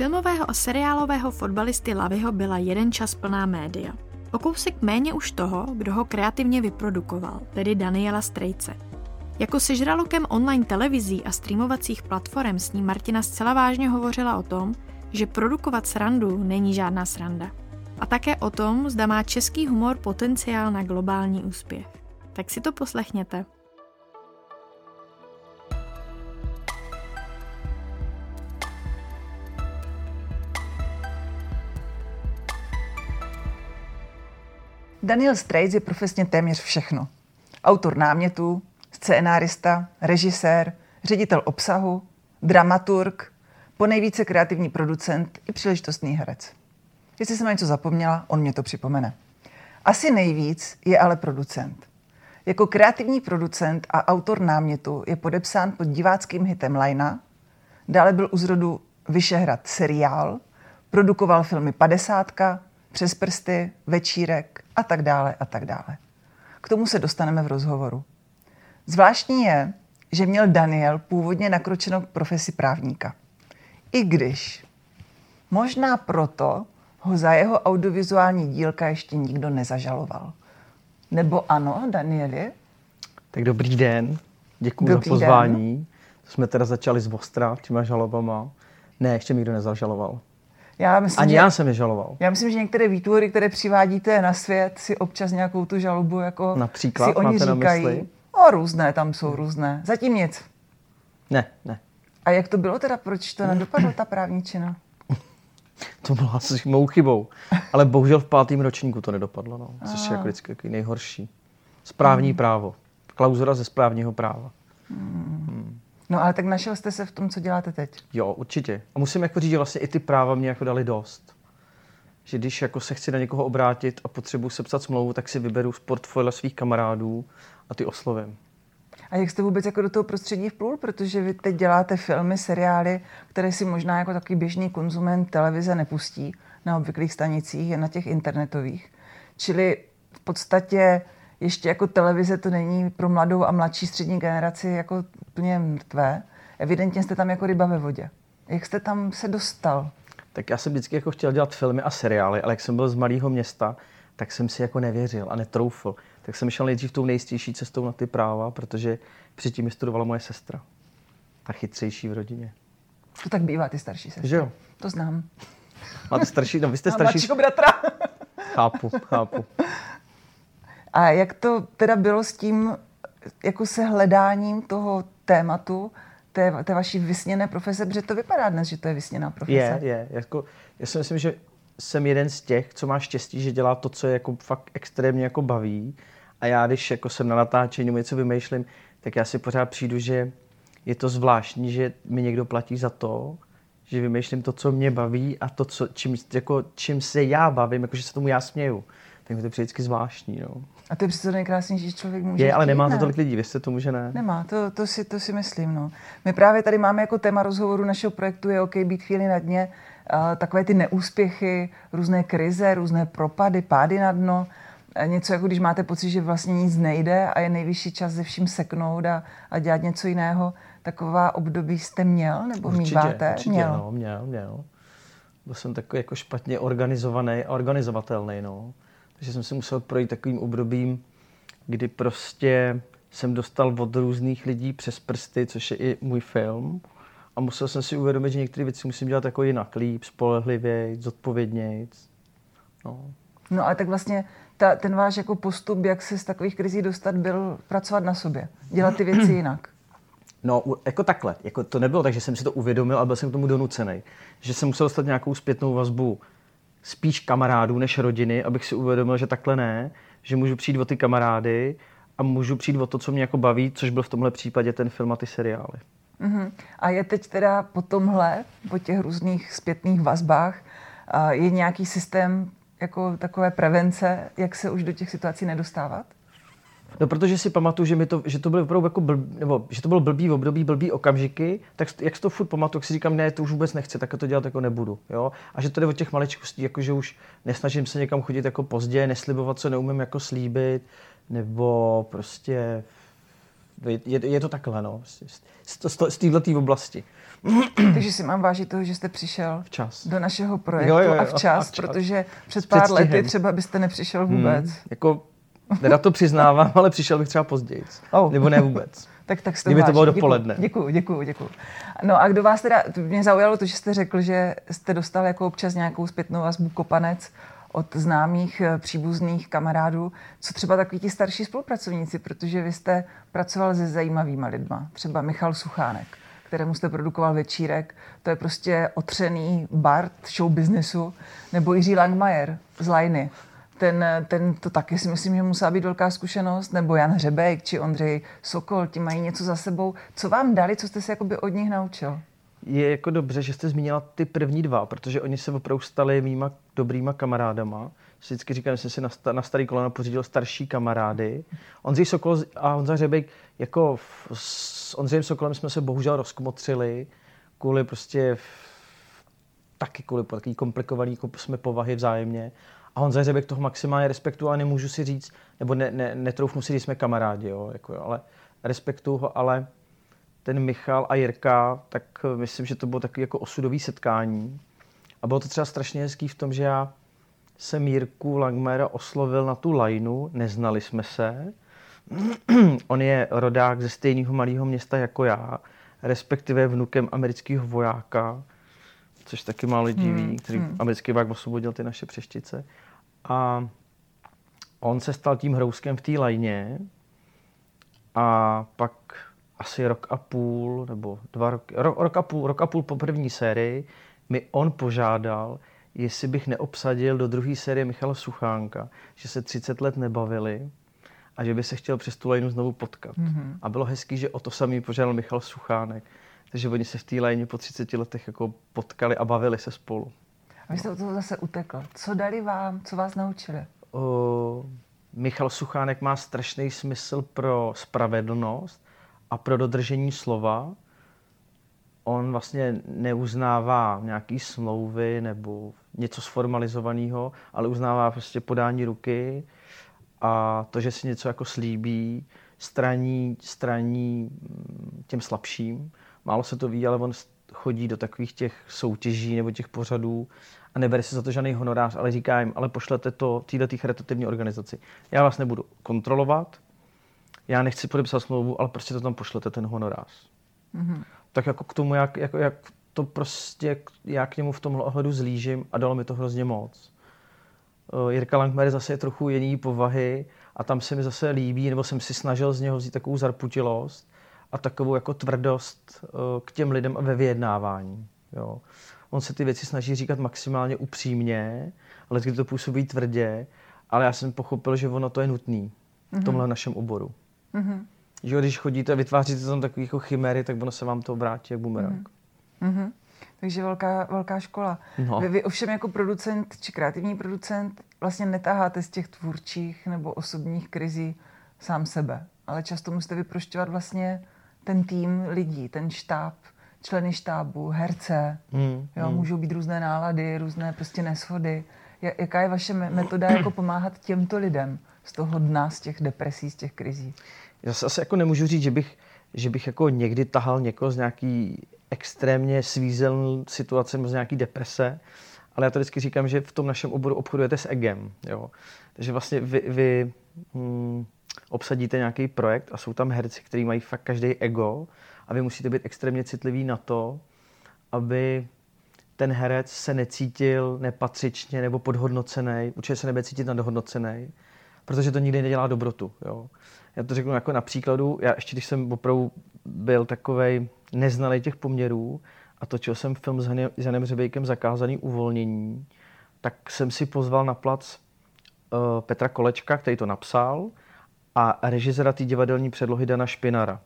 filmového a seriálového fotbalisty Lavyho byla jeden čas plná média. O kousek méně už toho, kdo ho kreativně vyprodukoval, tedy Daniela Strejce. Jako sežralokem online televizí a streamovacích platform s ním Martina zcela vážně hovořila o tom, že produkovat srandu není žádná sranda. A také o tom, zda má český humor potenciál na globální úspěch. Tak si to poslechněte. Daniel Strejc je profesně téměř všechno. Autor námětů, scénárista, režisér, ředitel obsahu, dramaturg, po nejvíce kreativní producent i příležitostný herec. Jestli jsem na něco zapomněla, on mě to připomene. Asi nejvíc je ale producent. Jako kreativní producent a autor námětu je podepsán pod diváckým hitem Lajna, dále byl u zrodu Vyšehrad seriál, produkoval filmy Padesátka, Přes prsty, Večírek a tak dále a tak dále. K tomu se dostaneme v rozhovoru. Zvláštní je, že měl Daniel původně nakročeno k profesi právníka. I když možná proto ho za jeho audiovizuální dílka ještě nikdo nezažaloval. Nebo ano, Danieli? Tak dobrý den, děkuji za pozvání. Den. Jsme teda začali z Ostra těma žalobama. Ne, ještě mi nikdo nezažaloval. Já myslím, Ani že, já jsem je žaloval. Já myslím, že některé výtvory, které přivádíte na svět, si občas nějakou tu žalobu jako Například, si oni říkají. Na O, různé, tam jsou různé. Zatím nic. Ne, ne. A jak to bylo teda? Proč to nedopadlo, ta právničina? to bylo asi mou chybou. Ale bohužel v pátém ročníku to nedopadlo, no. což je jako vždycky nejhorší. Správní hmm. právo. Klauzura ze správního práva. Hmm. No ale tak našel jste se v tom, co děláte teď? Jo, určitě. A musím jako říct, že vlastně i ty práva mě jako dali dost. Že když jako se chci na někoho obrátit a potřebuji sepsat smlouvu, tak si vyberu z portfolia svých kamarádů a ty oslovím. A jak jste vůbec jako do toho prostředí vplul? Protože vy teď děláte filmy, seriály, které si možná jako takový běžný konzument televize nepustí na obvyklých stanicích, je na těch internetových. Čili v podstatě ještě jako televize to není pro mladou a mladší střední generaci jako úplně mrtvé. Evidentně jste tam jako ryba ve vodě. Jak jste tam se dostal? Tak já jsem vždycky jako chtěl dělat filmy a seriály, ale jak jsem byl z malého města, tak jsem si jako nevěřil a netroufl. Tak jsem šel nejdřív tou nejistější cestou na ty práva, protože předtím studovala moje sestra. Ta chytřejší v rodině. To tak bývá, ty starší sestry. Že jo? To znám. Máte starší, no vy jste starší. Mladšího bratra. chápu, chápu. A jak to teda bylo s tím, jako se hledáním toho tématu, té, té vaší vysněné profese, protože to vypadá dnes, že to je vysněná profese. Je, je. Jako, já si myslím, že jsem jeden z těch, co má štěstí, že dělá to, co je jako fakt extrémně jako baví. A já, když jako jsem na natáčení, něco vymýšlím, tak já si pořád přijdu, že je to zvláštní, že mi někdo platí za to, že vymýšlím to, co mě baví a to, co, čím, jako, čím se já bavím, jakože se tomu já směju. Tak mi to přijde vždycky zvláštní. No. A to je přece nejkrásnější, že člověk může Je, ale nemá to tolik lidí, věřte tomu, že ne. Nemá, to, to, si, to si myslím. No. My právě tady máme jako téma rozhovoru našeho projektu je OK být chvíli na dně, uh, takové ty neúspěchy, různé krize, různé propady, pády na dno. Něco jako když máte pocit, že vlastně nic nejde a je nejvyšší čas ze vším seknout a, a dělat něco jiného. Taková období jste měl nebo určitě, míváte? Určitě, měl. No, měl, měl. Byl jsem takový jako špatně organizovaný a organizovatelný. No. Takže jsem si musel projít takovým obdobím, kdy prostě jsem dostal od různých lidí přes prsty, což je i můj film. A musel jsem si uvědomit, že některé věci musím dělat jako jinak, líp, spolehlivě, zodpovědněji. No. no a tak vlastně ta, ten váš jako postup, jak se z takových krizí dostat, byl pracovat na sobě, dělat ty věci jinak. No, jako takhle. Jako to nebylo tak, že jsem si to uvědomil a byl jsem k tomu donucený. Že jsem musel dostat nějakou zpětnou vazbu spíš kamarádů než rodiny, abych si uvědomil, že takhle ne, že můžu přijít o ty kamarády a můžu přijít o to, co mě jako baví, což byl v tomhle případě ten film a ty seriály. Uh-huh. A je teď teda po tomhle, po těch různých zpětných vazbách, je nějaký systém jako takové prevence, jak se už do těch situací nedostávat? No, protože si pamatuju, že, mi to, že to bylo opravdu jako blb, nebo že to bylo blbý období, blbý okamžiky, tak jak si to furt pamatuju, tak si říkám, ne, to už vůbec nechci, tak to dělat jako nebudu. Jo? A že to jde od těch maličkostí, jako že už nesnažím se někam chodit jako pozdě, neslibovat, co neumím jako slíbit, nebo prostě je, je to takhle, no. Z, z, z, z této oblasti. Takže si mám vážit toho, že jste přišel Včas. do našeho projektu Jo, jo, jo, a, včas, a včas. protože před pár lety třeba byste nepřišel vůbec. Hmm, jako, teda to přiznávám, ale přišel bych třeba později. Oh. Nebo ne vůbec. Tak, tak Kdyby to bylo dopoledne. Děkuju, děkuju, děkuju. No a kdo vás teda, mě zaujalo to, že jste řekl, že jste dostal jako občas nějakou zpětnou vazbu kopanec od známých, eh, příbuzných kamarádů. Co třeba takový ti starší spolupracovníci, protože vy jste pracoval se zajímavýma lidma. Třeba Michal Suchánek, kterému jste produkoval večírek. To je prostě otřený Bart show businessu. Nebo Jiří Langmajer z Lajny. Ten, ten to taky si myslím, že musela být velká zkušenost. Nebo Jan Hřebek či Ondřej Sokol, ti mají něco za sebou. Co vám dali, co jste se jakoby od nich naučil? Je jako dobře, že jste zmínila ty první dva, protože oni se opravdu stali mýma dobrýma kamarádama. Vždycky říkám, že jsem si na, sta, na starý koleno pořídil starší kamarády. Ondřej Sokol a Honza Hřebejk, jako s Ondřejem Sokolem jsme se bohužel rozkmotřili kvůli prostě taky kvůli takový komplikovaný jako jsme povahy vzájemně. A Honza Hřebek toho maximálně respektu, ale nemůžu si říct, nebo ne, ne, netroufnu si říct, jsme kamarádi, jo, jako, jo, ale respektuju ho, ale ten Michal a Jirka, tak eh, myslím, že to bylo takový jako osudový setkání. A bylo to třeba strašně hezký v tom, že já jsem Jirku Langmera oslovil na tu lajnu, neznali jsme se. On je rodák ze stejného malého města jako já, respektive vnukem amerického vojáka, což taky málo lidí ví, který americký voják osvobodil ty naše přeštice. A on se stal tím hrouskem v té lajně a pak asi rok a půl, nebo dva roky, rok, rok, a půl, rok a půl po první sérii mi on požádal, jestli bych neobsadil do druhé série Michala Suchánka, že se 30 let nebavili a že by se chtěl přes tu lajnu znovu potkat. Mm-hmm. A bylo hezký, že o to samý požádal Michal Suchánek. Takže oni se v té lajně po 30 letech jako potkali a bavili se spolu. Vy jste od toho zase utekl. Co dali vám, co vás naučili? O, Michal Suchánek má strašný smysl pro spravedlnost a pro dodržení slova. On vlastně neuznává nějaký smlouvy nebo něco sformalizovaného, ale uznává prostě podání ruky a to, že si něco jako slíbí, straní, straní mm, těm slabším. Málo se to ví, ale on chodí do takových těch soutěží nebo těch pořadů a nebere si za to žádný honorář, ale říká jim, ale pošlete to této charitativní organizaci. Já vás nebudu kontrolovat, já nechci podepsat smlouvu, ale prostě to tam pošlete ten honorář. Mm-hmm. Tak jako k tomu, jak, jako, jak to prostě, já k němu v tomhle ohledu zlížím a dalo mi to hrozně moc. Uh, Jirka Langmer zase je trochu jiný povahy a tam se mi zase líbí, nebo jsem si snažil z něho vzít takovou zarputilost a takovou jako tvrdost uh, k těm lidem ve vyjednávání. Jo. On se ty věci snaží říkat maximálně upřímně, ale když to působí tvrdě, ale já jsem pochopil, že ono to je nutný v tomhle našem oboru. Mm-hmm. Že když chodíte a vytváříte tam takové jako chimery, tak ono se vám to vrátí jak bumerang. Mm-hmm. Takže velká, velká škola. No. Vy, vy ovšem jako producent či kreativní producent vlastně netaháte z těch tvůrčích nebo osobních krizí sám sebe, ale často musíte vyprošťovat vlastně ten tým lidí, ten štáb, členy štábu, herce. Hmm, Jo, hmm. Můžou být různé nálady, různé prostě neshody. Ja- Jaká je vaše me- metoda jako pomáhat těmto lidem z toho dna, z těch depresí, z těch krizí? Já se asi jako nemůžu říct, že bych, že bych jako někdy tahal někoho z nějaký extrémně svízelný situace nebo z nějaký deprese, ale já to vždycky říkám, že v tom našem oboru obchodujete s egem. Jo? Takže vlastně vy, vy hm, obsadíte nějaký projekt a jsou tam herci, kteří mají fakt každý ego a vy musíte být extrémně citlivý na to, aby ten herec se necítil nepatřičně nebo podhodnocený, určitě se nebude cítit nadhodnocený, protože to nikdy nedělá dobrotu. Jo. Já to řeknu jako na příkladu, já ještě když jsem opravdu byl takovej neznalý těch poměrů a točil jsem film s Hanem- s Janem Řebejkem Zakázaný uvolnění, tak jsem si pozval na plac uh, Petra Kolečka, který to napsal, a režiséra té divadelní předlohy Dana Špinara.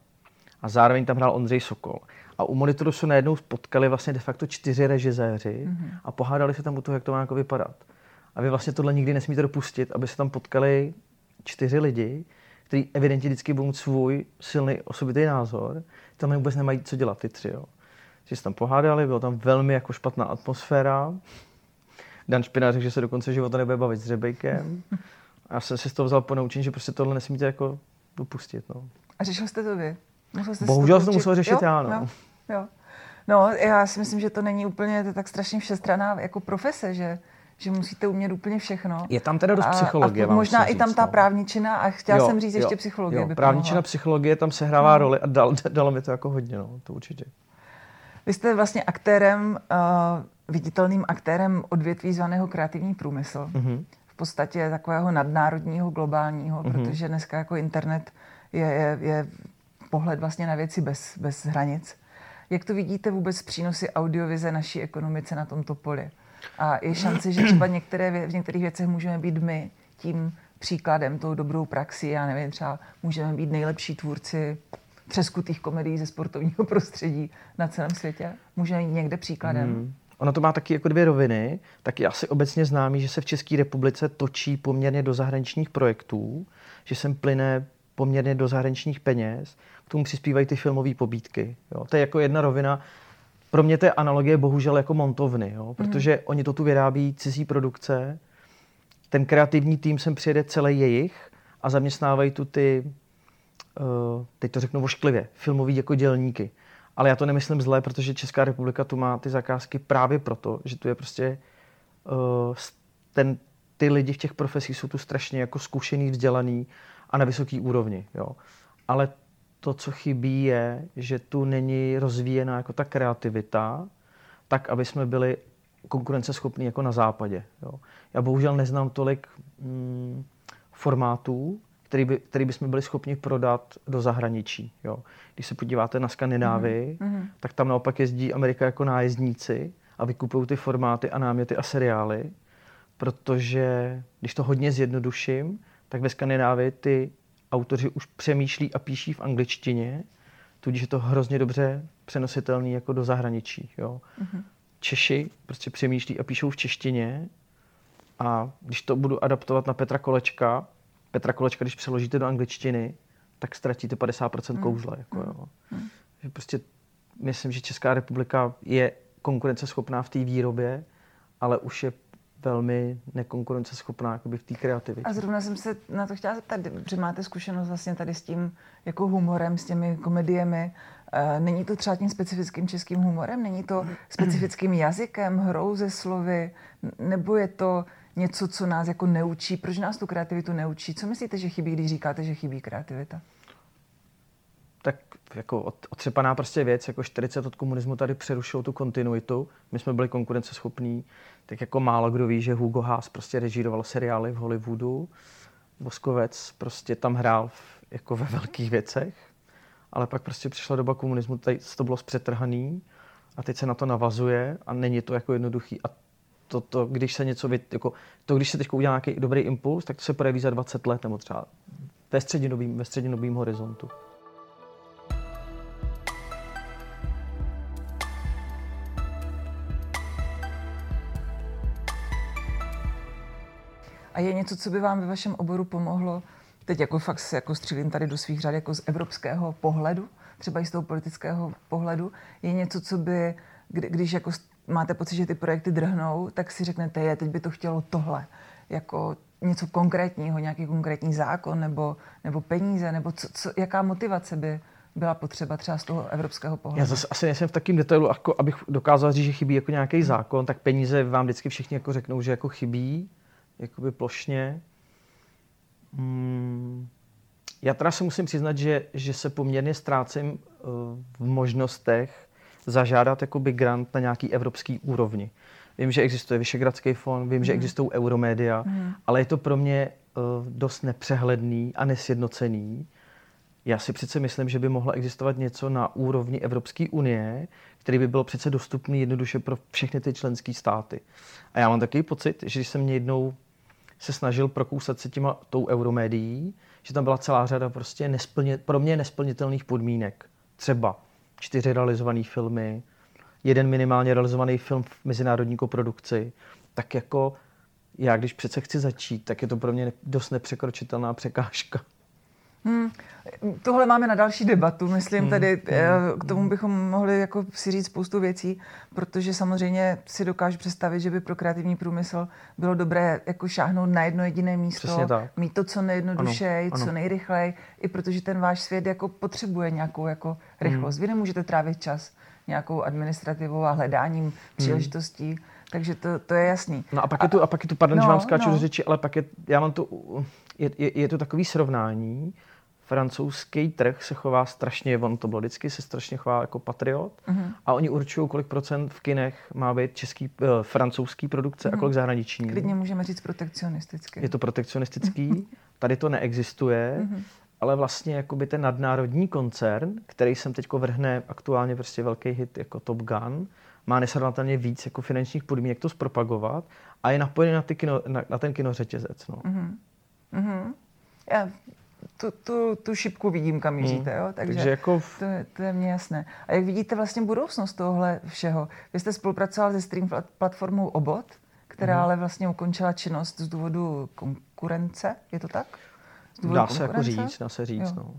A zároveň tam hrál Ondřej Sokol. A u monitoru se najednou potkali vlastně de facto čtyři režiséři mm-hmm. a pohádali se tam u toho, jak to má jako vypadat. A vy vlastně tohle nikdy nesmíte dopustit, aby se tam potkali čtyři lidi, kteří evidentně vždycky budou mít svůj silný osobitý názor, tam vůbec nemají co dělat ty tři. Jo. Že se tam pohádali, bylo tam velmi jako špatná atmosféra. Dan Špina řekl, že se do konce života nebude bavit s Řebejkem. A já jsem si z toho vzal ponaučení, že prostě tohle nesmíte jako dopustit. No. A řešil jste to vy? Musel Bohužel jsem to musel řešit jo? já, no. Jo? jo. No, já si myslím, že to není úplně tak strašně všestraná jako profese, že že musíte umět úplně všechno. Je tam teda dost psychologie. A, a možná i tam ta no. právničina a chtěla jo, jsem říct jo, ještě psychologie. Jo, by právničina, psychologie tam se hrává no. roli a dal, dalo mi to jako hodně, no, to určitě. Vy jste vlastně aktérem, uh, viditelným aktérem odvětví zvaného kreativní průmysl. Mm-hmm. V podstatě takového nadnárodního, globálního, mm-hmm. protože dneska jako internet je, je, je pohled vlastně na věci bez, bez hranic. Jak to vidíte vůbec přínosy audiovize naší ekonomice na tomto poli? A je šance, že třeba některé, v některých věcech můžeme být my tím příkladem, tou dobrou praxi, já nevím, třeba můžeme být nejlepší tvůrci třeskutých komedií ze sportovního prostředí na celém světě? Můžeme jít někde příkladem? Hmm. Ono to má taky jako dvě roviny. Tak je asi obecně známý, že se v České republice točí poměrně do zahraničních projektů, že sem plyne poměrně do zahraničních peněz, k tomu přispívají ty filmové pobídky. Jo. To je jako jedna rovina. Pro mě to je analogie bohužel jako montovny, jo, mhm. protože mm. oni to tu vyrábí cizí produkce, ten kreativní tým sem přijede celý jejich a zaměstnávají tu ty, uh, teď to řeknu vošklivě, filmový jako dělníky. Ale já to nemyslím zlé, protože Česká republika tu má ty zakázky právě proto, že tu je prostě uh, ten, ty lidi v těch profesích jsou tu strašně jako zkušený, vzdělaný a na vysoký úrovni. Jo. Ale to, co chybí, je, že tu není rozvíjená jako ta kreativita, tak, aby jsme byli konkurenceschopní jako na západě. Jo. Já bohužel neznám tolik mm, formátů, který, by, který bychom byli schopni prodat do zahraničí. Jo. Když se podíváte na Skandinávii, mm-hmm. tak tam naopak jezdí Amerika jako nájezdníci a vykupují ty formáty a náměty a seriály, protože když to hodně zjednoduším, tak ve Skandinávii ty autoři už přemýšlí a píší v angličtině, tudíž je to hrozně dobře přenositelný jako do zahraničí. Jo. Mm-hmm. Češi prostě přemýšlí a píšou v češtině a když to budu adaptovat na Petra Kolečka, Petra Kolečka, když přeložíte do angličtiny, tak ztratíte 50% mm. kouzla. Jako, jo. Mm. Že prostě myslím, že Česká republika je konkurenceschopná v té výrobě, ale už je velmi nekonkurenceschopná jakoby v té kreativitě. A zrovna jsem se na to chtěla zeptat, že máte zkušenost vlastně tady s tím jako humorem, s těmi komediemi. Eh, není to třeba tím specifickým českým humorem? Není to specifickým jazykem, hrou ze slovy? Nebo je to něco, co nás jako neučí? Proč nás tu kreativitu neučí? Co myslíte, že chybí, když říkáte, že chybí kreativita? Tak jako otřepaná prostě věc, jako 40 od komunismu tady přerušilo tu kontinuitu, my jsme byli konkurenceschopní, tak jako málo kdo ví, že Hugo Haas prostě režíroval seriály v Hollywoodu, Voskovec prostě tam hrál v, jako ve velkých věcech, ale pak prostě přišla doba komunismu, tady to bylo zpřetrhaný a teď se na to navazuje a není to jako jednoduchý. A to, to když se něco, jako, to, když se teď udělá nějaký dobrý impuls, tak to se projeví za 20 let nebo třeba ve střednědobým, ve střednědobým horizontu. A je něco, co by vám ve vašem oboru pomohlo, teď jako fakt jako střílím tady do svých řad jako z evropského pohledu, třeba i z toho politického pohledu, je něco, co by, kdy, když jako máte pocit, že ty projekty drhnou, tak si řeknete, je, teď by to chtělo tohle, jako něco konkrétního, nějaký konkrétní zákon nebo, nebo peníze, nebo co, co, jaká motivace by byla potřeba třeba z toho evropského pohledu? Já zase asi nejsem v takém detailu, jako abych dokázal říct, že chybí jako nějaký zákon, tak peníze vám vždycky všichni jako řeknou, že jako chybí jakoby plošně. Hmm. Já teda se musím přiznat, že, že se poměrně ztrácím uh, v možnostech zažádat jakoby grant na nějaký evropský úrovni. Vím, že existuje Vyšegradský fond, vím, mm. že mhm. existují euromédia, mm. ale je to pro mě uh, dost nepřehledný a nesjednocený. Já si přece myslím, že by mohlo existovat něco na úrovni Evropské unie, který by byl přece dostupný jednoduše pro všechny ty členské státy. A já mám takový pocit, že když jsem jednou se snažil prokousat se těma tou euromédií, že tam byla celá řada prostě nesplně, pro mě nesplnitelných podmínek. Třeba čtyři realizované filmy, jeden minimálně realizovaný film v mezinárodní koprodukci, tak jako já, když přece chci začít, tak je to pro mě dost nepřekročitelná překážka. Hmm. Tohle máme na další debatu, myslím, hmm. tady hmm. k tomu bychom mohli jako si říct spoustu věcí, protože samozřejmě si dokážu představit, že by pro kreativní průmysl bylo dobré jako šáhnout na jedno jediné místo, mít to co nejjednodušeji, co nejrychleji, i protože ten váš svět jako potřebuje nějakou jako rychlost. Hmm. Vy nemůžete trávit čas nějakou administrativou a hledáním hmm. příležitostí. Hmm. Takže to, to je jasný. No a pak je tu, a pak je tu pardon, no, že vám skáču no. do řeči, ale pak je, já mám to, je, je, je to takový srovnání, francouzský trh se chová strašně, on to bylo vždycky, se strašně chová jako patriot uh-huh. a oni určují, kolik procent v kinech má být český, uh, francouzský produkce uh-huh. a mhm. kolik zahraniční. Klidně můžeme říct protekcionistický. Je to protekcionistický, tady to neexistuje, uh-huh. ale vlastně jakoby ten nadnárodní koncern, který sem teď vrhne aktuálně prostě velký hit jako Top Gun, má nesrovnatelně víc jako finančních podmínek to zpropagovat a je napojený na, ty kino, na, na ten kinořetězec. No. Uh-huh. Uh-huh. Já tu, tu, tu šipku vidím, kam míříte. Hmm. Jo? Takže, Takže jako... v... to, je, to je mně jasné. A jak vidíte vlastně budoucnost tohle všeho? Vy jste spolupracoval se stream platformou Obot, která hmm. ale vlastně ukončila činnost z důvodu konkurence, je to tak? dá se jako říct, dá se říct. No.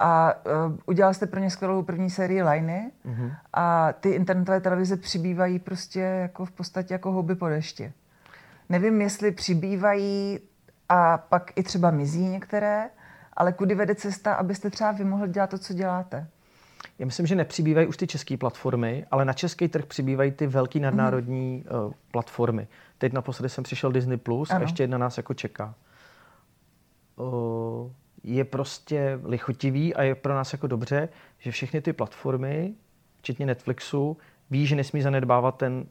A uh, udělal jste pro ně skvělou první sérii Liny mm-hmm. a ty internetové televize přibývají prostě jako v podstatě jako houby po dešti. Nevím, jestli přibývají a pak i třeba mizí některé, ale kudy vede cesta, abyste třeba vy mohli dělat to, co děláte? Já myslím, že nepřibývají už ty české platformy, ale na český trh přibývají ty velké nadnárodní mm-hmm. uh, platformy. Teď naposledy jsem přišel Disney Plus a ještě jedna nás jako čeká. Uh, je prostě lichotivý a je pro nás jako dobře, že všechny ty platformy, včetně Netflixu, ví, že nesmí zanedbávat ten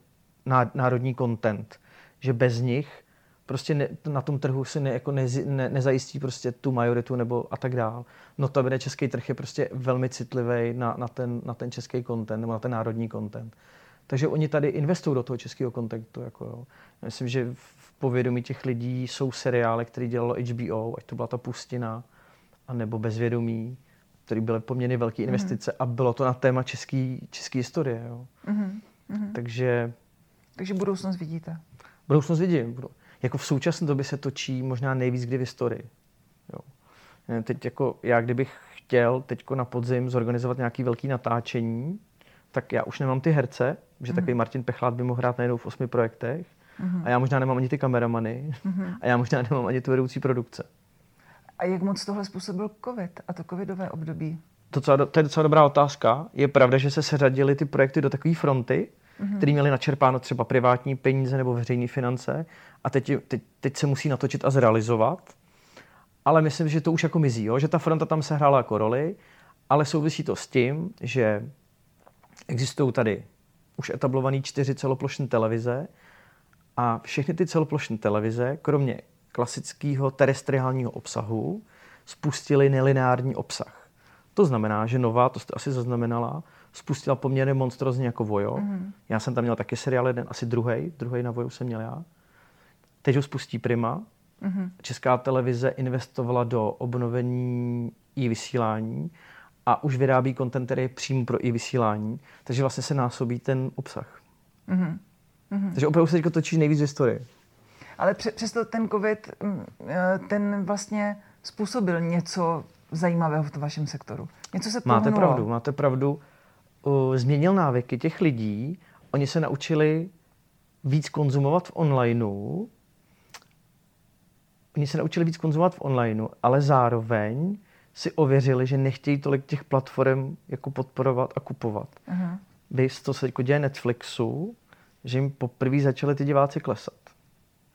národní content. Že bez nich prostě ne, na tom trhu si ne, jako ne, ne, nezajistí prostě tu majoritu nebo a tak dál. No to bude český trh je prostě velmi citlivý na, na, ten, na ten český content nebo na ten národní content. Takže oni tady investují do toho českého kontentu. Jako jo. Myslím, že v povědomí těch lidí jsou seriály, které dělalo HBO, ať to byla ta Pustina, a nebo Bezvědomí, které byly poměrně velké mhm. investice mm-hmm. a bylo to na téma české český historie. Jo. Mm-hmm. Takže... Takže budoucnost vidíte? Budoucnost vidím jako v současné době se točí možná nejvíc kdy v historii. Jo. Teď jako já, kdybych chtěl teď na podzim zorganizovat nějaký velký natáčení, tak já už nemám ty herce, že mm. takový Martin Pechlát by mohl hrát najednou v osmi projektech mm. a já možná nemám ani ty kameramany mm. a já možná nemám ani tu vedoucí produkce. A jak moc tohle způsobil covid a to covidové období? To, co, to je docela dobrá otázka. Je pravda, že se seřadily ty projekty do takové fronty, mm-hmm. který měli načerpáno třeba privátní peníze nebo veřejné finance a teď, teď, teď se musí natočit a zrealizovat. Ale myslím, že to už jako mizí, jo? že ta fronta tam se hrála jako roli, ale souvisí to s tím, že existují tady už etablované čtyři celoplošné televize a všechny ty celoplošné televize, kromě klasického terestriálního obsahu, spustili nelineární obsah. To znamená, že Nová, to jste asi zaznamenala, spustila poměrně monstrozně jako Vojo. Mm-hmm. Já jsem tam měl taky seriál jeden, asi druhý, druhý na Voju jsem měl já. Teď ho spustí Prima. Mm-hmm. Česká televize investovala do obnovení i vysílání a už vyrábí kontent, který je přímo pro i vysílání, takže vlastně se násobí ten obsah. Mm-hmm. Takže opravdu se teď točí nejvíc v historii. Ale přesto ten covid, mm, eh, ten vlastně způsobil něco zajímavého v vašem sektoru. Něco se pohnulo. Máte pravdu, máte pravdu uh, změnil návyky těch lidí, oni se naučili víc konzumovat v onlineu, oni se naučili víc konzumovat v onlineu, ale zároveň si ověřili, že nechtějí tolik těch platform jako podporovat a kupovat. Uh-huh. Vy, to se jako děje Netflixu, že jim poprvé začaly ty diváci klesat.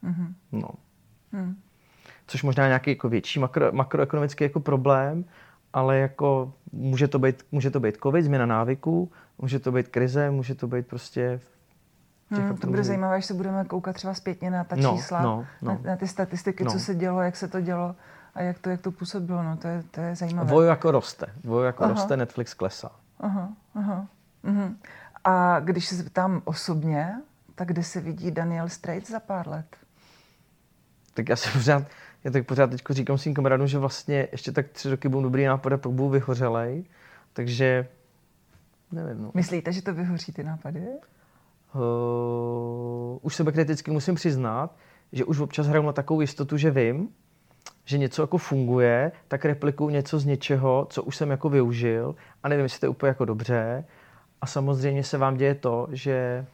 Uh-huh. No. Uh-huh. Což možná nějaký jako větší makro, makroekonomický jako problém, ale jako může to být, může to být covid, změna návyků, může to být krize, může to být prostě Hmm, to bude zajímavé, až se budeme koukat třeba zpětně na ta no, čísla, no, no. Na, na ty statistiky, no. co se dělo, jak se to dělo a jak to, jak to působilo. No, to, je, to je zajímavé. Vojo jako roste. Vojo jako aha. roste, Netflix klesá. Aha, aha. Mhm. A když se zeptám osobně, tak kde se vidí Daniel Straits za pár let? Tak já se pořád, já tak pořád teď říkám svým kamarádům, že vlastně ještě tak tři roky budou dobrý nápad a pak budou vyhořelej. Takže nevím. No. Myslíte, že to vyhoří ty nápady? Uh, už sebe kriticky musím přiznat, že už občas hraju na takovou jistotu, že vím, že něco jako funguje, tak replikuju něco z něčeho, co už jsem jako využil a nevím, jestli to je úplně jako dobře. A samozřejmě se vám děje to, že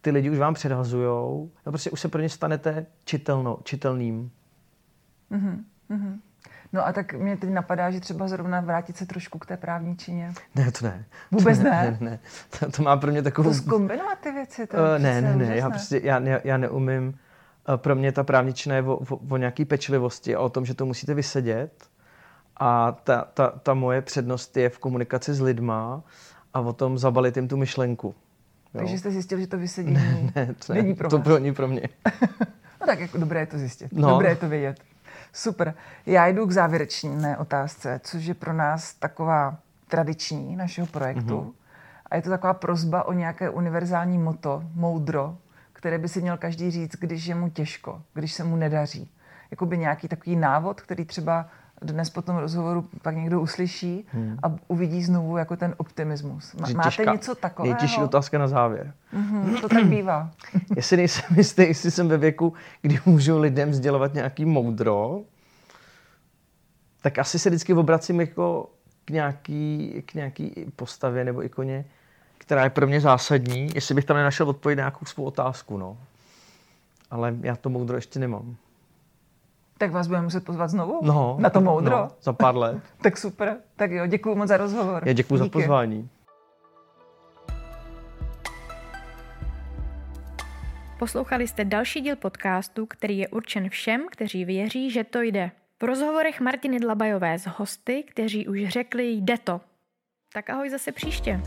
ty lidi už vám předhazujou, no prostě už se pro ně stanete čitelno, čitelným. Mm-hmm. Mm-hmm. No a tak mě teď napadá, že třeba zrovna vrátit se trošku k té právní čině. Ne, to ne. Vůbec to ne? ne? Ne, ne. To, to má pro mě takovou... To zkombinovat ty věci, to Uh, ne, ne, ne, já prostě, já, já, já neumím. Uh, Pro mě ta právničina je o, o, o nějaký pečlivosti a o tom, že to musíte vysedět. A ta, ta, ta moje přednost je v komunikaci s lidma a o tom zabalit jim tu myšlenku. Jo? Takže jste zjistil, že to vysedí ne, to, není pro to pro, ní pro mě. No tak jako dobré je to zjistit. No. Dobré je to vědět. Super. Já jdu k závěrečné otázce, což je pro nás taková tradiční našeho projektu. Mhm. A je to taková prozba o nějaké univerzální moto, moudro, které by si měl každý říct, když je mu těžko, když se mu nedaří. Jakoby nějaký takový návod, který třeba dnes po tom rozhovoru pak někdo uslyší a uvidí znovu jako ten optimismus. Má- Hmm. Máte těžká- něco takového? Nejtěžší otázka na závěr. Mhm, to tak bývá. Jestli nejsem jistý, jestli jsem ve věku, kdy můžu lidem sdělovat nějaký moudro, tak asi se vždycky obracím jako k nějaký, k nějaký postavě nebo ikoně, která je pro mě zásadní, jestli bych tam nenašel odpověď na nějakou svou otázku, no. Ale já to moudro ještě nemám. Tak vás budeme muset pozvat znovu? No, Na to moudro? No, za pár let. Tak super. Tak jo, děkuji moc za rozhovor. Já děkuji za pozvání. Poslouchali jste další díl podcastu, který je určen všem, kteří věří, že to jde. V rozhovorech Martiny Dlabajové s hosty, kteří už řekli jde to. Tak ahoj zase příště.